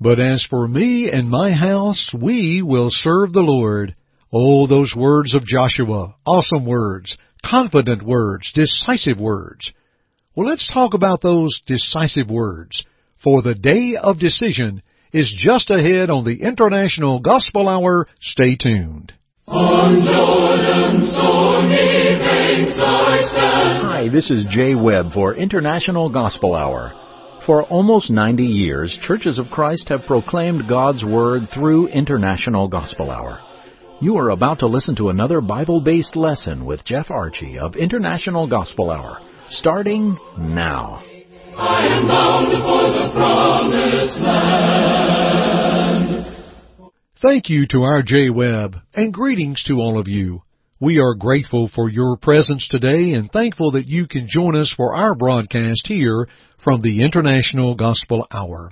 But as for me and my house, we will serve the Lord. Oh, those words of Joshua. Awesome words. Confident words. Decisive words. Well, let's talk about those decisive words. For the day of decision is just ahead on the International Gospel Hour. Stay tuned. On Jordan's stormy banks I stand. Hi, this is Jay Webb for International Gospel Hour. For almost 90 years, Churches of Christ have proclaimed God's Word through International Gospel Hour. You are about to listen to another Bible based lesson with Jeff Archie of International Gospel Hour, starting now. I am bound for the promised land. Thank you to our Jay Webb, and greetings to all of you. We are grateful for your presence today and thankful that you can join us for our broadcast here from the International Gospel Hour.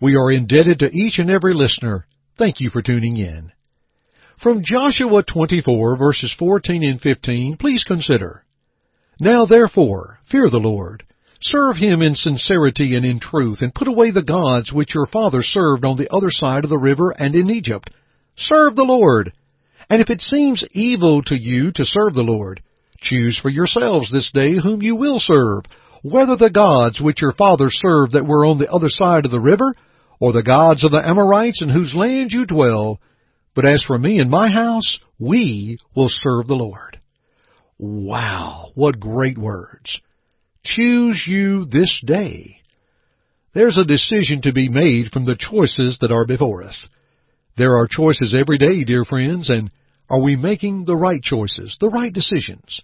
We are indebted to each and every listener. Thank you for tuning in. From Joshua 24 verses 14 and 15, please consider. Now therefore, fear the Lord. Serve him in sincerity and in truth, and put away the gods which your fathers served on the other side of the river and in Egypt. Serve the Lord. And if it seems evil to you to serve the Lord, choose for yourselves this day whom you will serve, whether the gods which your fathers served that were on the other side of the river, or the gods of the Amorites in whose land you dwell. But as for me and my house, we will serve the Lord. Wow, what great words. Choose you this day. There's a decision to be made from the choices that are before us. There are choices every day, dear friends, and are we making the right choices, the right decisions?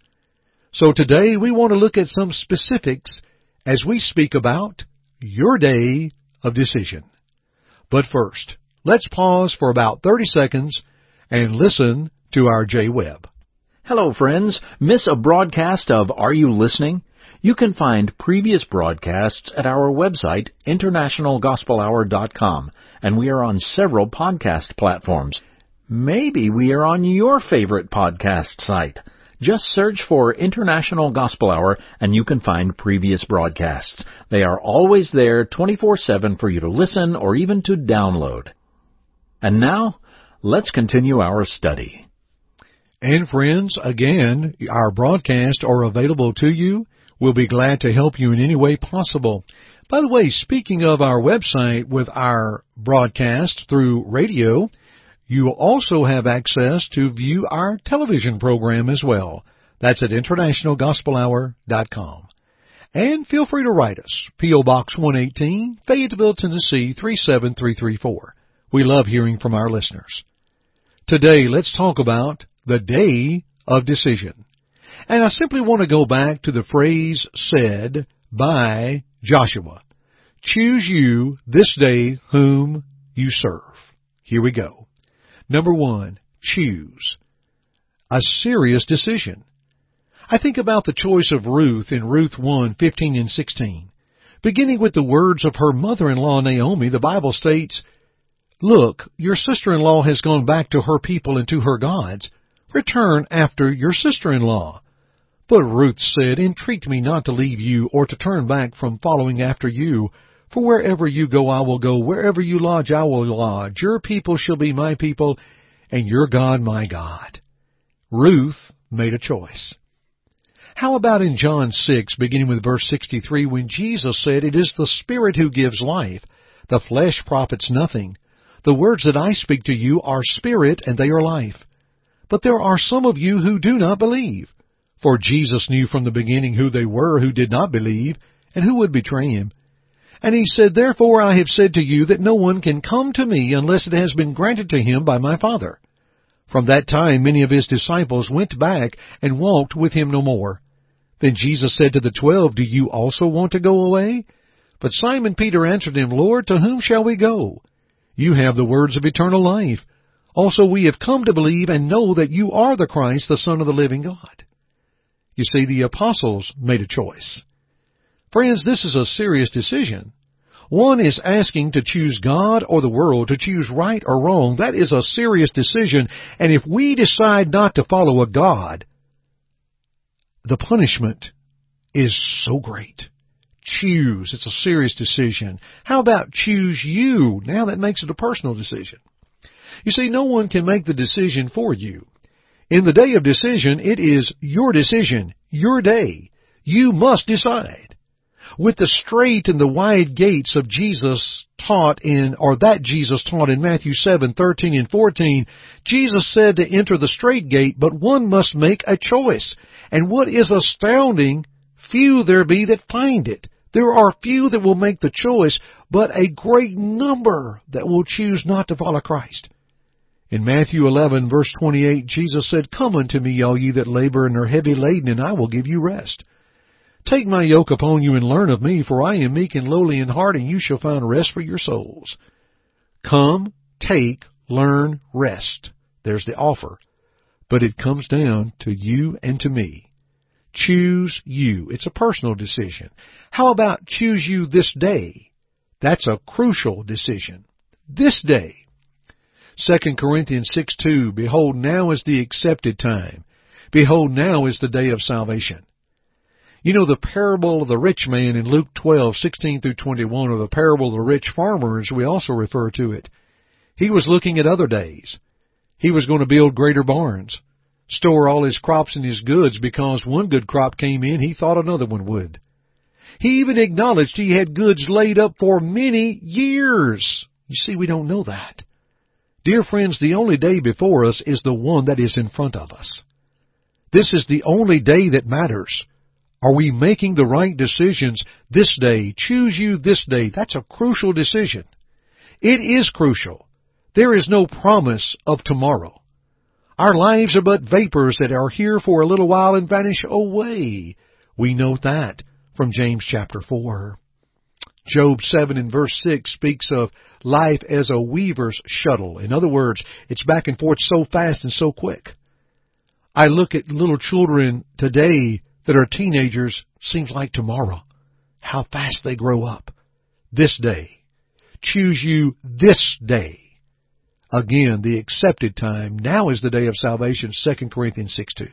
So today we want to look at some specifics as we speak about your day of decision. But first, let's pause for about 30 seconds and listen to our Jay Webb. Hello, friends. Miss a broadcast of Are You Listening? You can find previous broadcasts at our website, internationalgospelhour.com, and we are on several podcast platforms. Maybe we are on your favorite podcast site. Just search for International Gospel Hour and you can find previous broadcasts. They are always there 24-7 for you to listen or even to download. And now, let's continue our study. And friends, again, our broadcasts are available to you. We'll be glad to help you in any way possible. By the way, speaking of our website with our broadcast through radio, you will also have access to view our television program as well. That's at internationalgospelhour.com. And feel free to write us. P.O. Box 118, Fayetteville, Tennessee 37334. We love hearing from our listeners. Today, let's talk about the day of decision. And I simply want to go back to the phrase said by Joshua. Choose you this day whom you serve. Here we go. Number one, choose. A serious decision. I think about the choice of Ruth in Ruth 1, 15 and 16. Beginning with the words of her mother-in-law Naomi, the Bible states, Look, your sister-in-law has gone back to her people and to her gods. Return after your sister-in-law. But Ruth said, Entreat me not to leave you or to turn back from following after you. For wherever you go, I will go. Wherever you lodge, I will lodge. Your people shall be my people, and your God my God. Ruth made a choice. How about in John 6, beginning with verse 63, when Jesus said, It is the Spirit who gives life. The flesh profits nothing. The words that I speak to you are spirit and they are life. But there are some of you who do not believe. For Jesus knew from the beginning who they were who did not believe, and who would betray him. And he said, Therefore I have said to you that no one can come to me unless it has been granted to him by my Father. From that time many of his disciples went back and walked with him no more. Then Jesus said to the twelve, Do you also want to go away? But Simon Peter answered him, Lord, to whom shall we go? You have the words of eternal life. Also we have come to believe and know that you are the Christ, the Son of the living God. You see, the apostles made a choice. Friends, this is a serious decision. One is asking to choose God or the world, to choose right or wrong. That is a serious decision. And if we decide not to follow a God, the punishment is so great. choose? It's a serious decision. How about choose you? Now that makes it a personal decision. You see, no one can make the decision for you. In the day of decision, it is your decision, your day. You must decide. With the strait and the wide gates of Jesus taught in, or that Jesus taught in Matthew 7, 13 and 14, Jesus said to enter the strait gate, but one must make a choice. And what is astounding, few there be that find it. There are few that will make the choice, but a great number that will choose not to follow Christ. In Matthew 11 verse 28, Jesus said, Come unto me, all ye that labor and are heavy laden, and I will give you rest. Take my yoke upon you and learn of me, for I am meek and lowly in heart, and you shall find rest for your souls. Come, take, learn, rest. There's the offer. But it comes down to you and to me. Choose you. It's a personal decision. How about choose you this day? That's a crucial decision. This day. 2 Corinthians 6 2, Behold, now is the accepted time. Behold, now is the day of salvation. You know the parable of the rich man in Luke 12:16 through 21, or the parable of the rich farmer, as we also refer to it. He was looking at other days. He was going to build greater barns, store all his crops and his goods, because one good crop came in, he thought another one would. He even acknowledged he had goods laid up for many years. You see, we don't know that. Dear friends, the only day before us is the one that is in front of us. This is the only day that matters. Are we making the right decisions this day? Choose you this day. That's a crucial decision. It is crucial. There is no promise of tomorrow. Our lives are but vapors that are here for a little while and vanish away. We know that from James chapter 4. Job 7 and verse 6 speaks of life as a weaver's shuttle. In other words, it's back and forth so fast and so quick. I look at little children today that are teenagers, seems like tomorrow. How fast they grow up. This day. Choose you this day. Again, the accepted time. Now is the day of salvation, 2 Corinthians 6 2.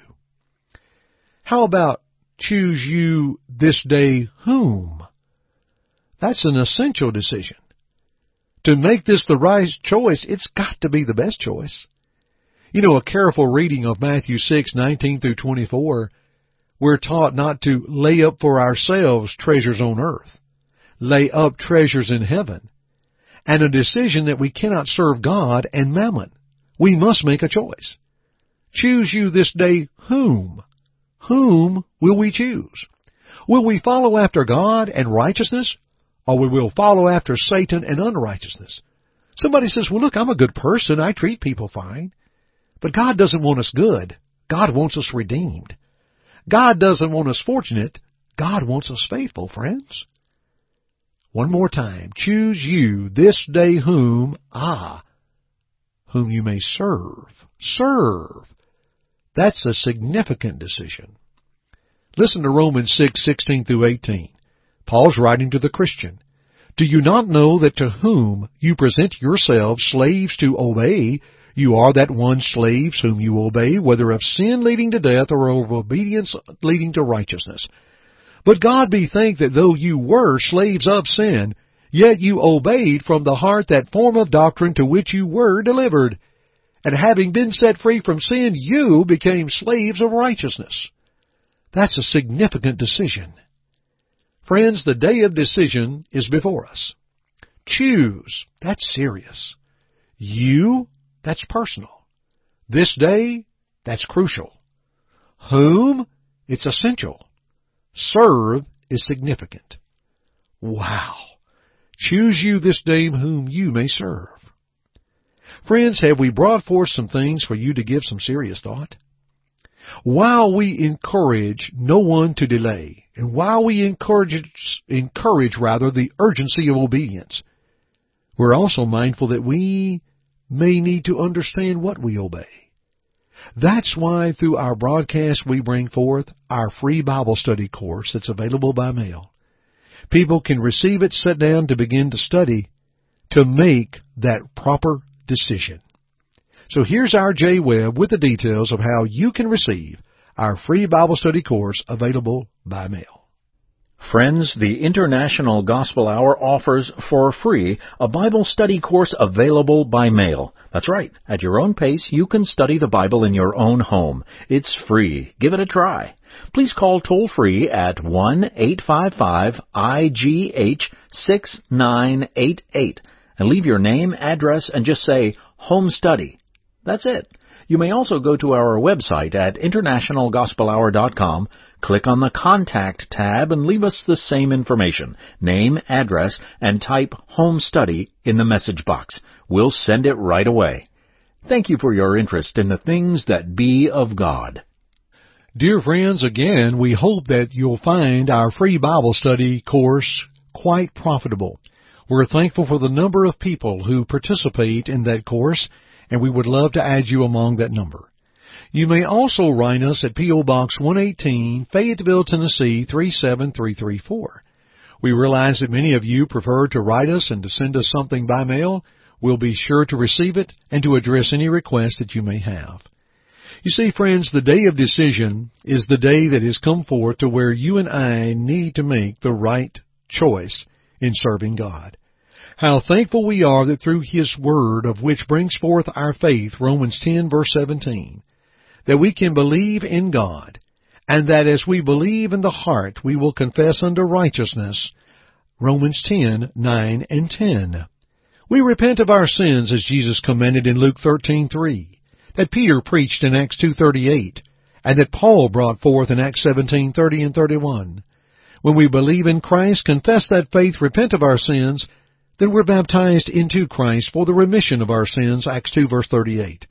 How about choose you this day whom? That's an essential decision. To make this the right choice, it's got to be the best choice. You know, a careful reading of Matthew 6:19 through 24, we're taught not to lay up for ourselves treasures on earth, lay up treasures in heaven, and a decision that we cannot serve God and mammon. We must make a choice. Choose you this day whom? Whom will we choose? Will we follow after God and righteousness, or we will follow after Satan and unrighteousness. Somebody says, well look, I'm a good person. I treat people fine. But God doesn't want us good. God wants us redeemed. God doesn't want us fortunate. God wants us faithful, friends. One more time. Choose you this day whom, ah, whom you may serve. Serve. That's a significant decision. Listen to Romans 6, 16 through 18. Paul's writing to the Christian. Do you not know that to whom you present yourselves slaves to obey, you are that one slaves whom you obey, whether of sin leading to death or of obedience leading to righteousness? But God be thanked that though you were slaves of sin, yet you obeyed from the heart that form of doctrine to which you were delivered. And having been set free from sin, you became slaves of righteousness. That's a significant decision. Friends, the day of decision is before us. Choose. That's serious. You. That's personal. This day. That's crucial. Whom? It's essential. Serve is significant. Wow. Choose you this day whom you may serve. Friends, have we brought forth some things for you to give some serious thought? While we encourage no one to delay, and while we encourage, encourage rather the urgency of obedience, we're also mindful that we may need to understand what we obey. That's why through our broadcast we bring forth our free Bible study course that's available by mail. People can receive it, sit down to begin to study, to make that proper decision. So here's our Jay Webb with the details of how you can receive our free Bible study course available by mail. Friends, the International Gospel Hour offers for free a Bible study course available by mail. That's right. At your own pace, you can study the Bible in your own home. It's free. Give it a try. Please call toll free at 1-855-IGH-6988 and leave your name, address, and just say home study. That's it. You may also go to our website at internationalgospelhour.com, click on the Contact tab, and leave us the same information name, address, and type Home Study in the message box. We'll send it right away. Thank you for your interest in the things that be of God. Dear friends, again, we hope that you'll find our free Bible study course quite profitable. We're thankful for the number of people who participate in that course and we would love to add you among that number. You may also write us at P.O. Box 118, Fayetteville, Tennessee 37334. We realize that many of you prefer to write us and to send us something by mail. We'll be sure to receive it and to address any request that you may have. You see, friends, the day of decision is the day that has come forth to where you and I need to make the right choice in serving God. How thankful we are that through His Word, of which brings forth our faith, Romans 10 verse 17, that we can believe in God, and that as we believe in the heart, we will confess unto righteousness, Romans 10, 9 and 10. We repent of our sins as Jesus commanded in Luke 13:3, that Peter preached in Acts 2:38, and that Paul brought forth in Acts 17:30 and 31. When we believe in Christ, confess that faith, repent of our sins, then we're baptized into Christ for the remission of our sins, Acts 2 verse 38.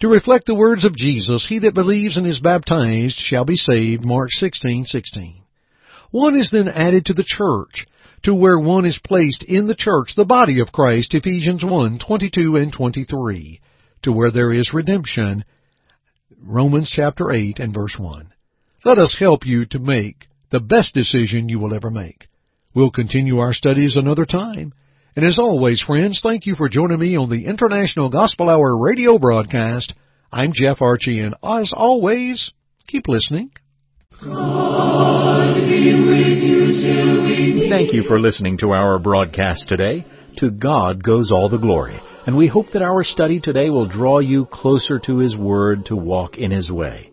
To reflect the words of Jesus, he that believes and is baptized shall be saved, Mark 16:16. One is then added to the church, to where one is placed in the church, the body of Christ, Ephesians 1:22 and 23, to where there is redemption, Romans chapter 8 and verse 1. Let us help you to make the best decision you will ever make. We'll continue our studies another time. And as always, friends, thank you for joining me on the International Gospel Hour radio broadcast. I'm Jeff Archie, and as always, keep listening. Thank you for listening to our broadcast today. To God goes all the glory, and we hope that our study today will draw you closer to His Word to walk in His way.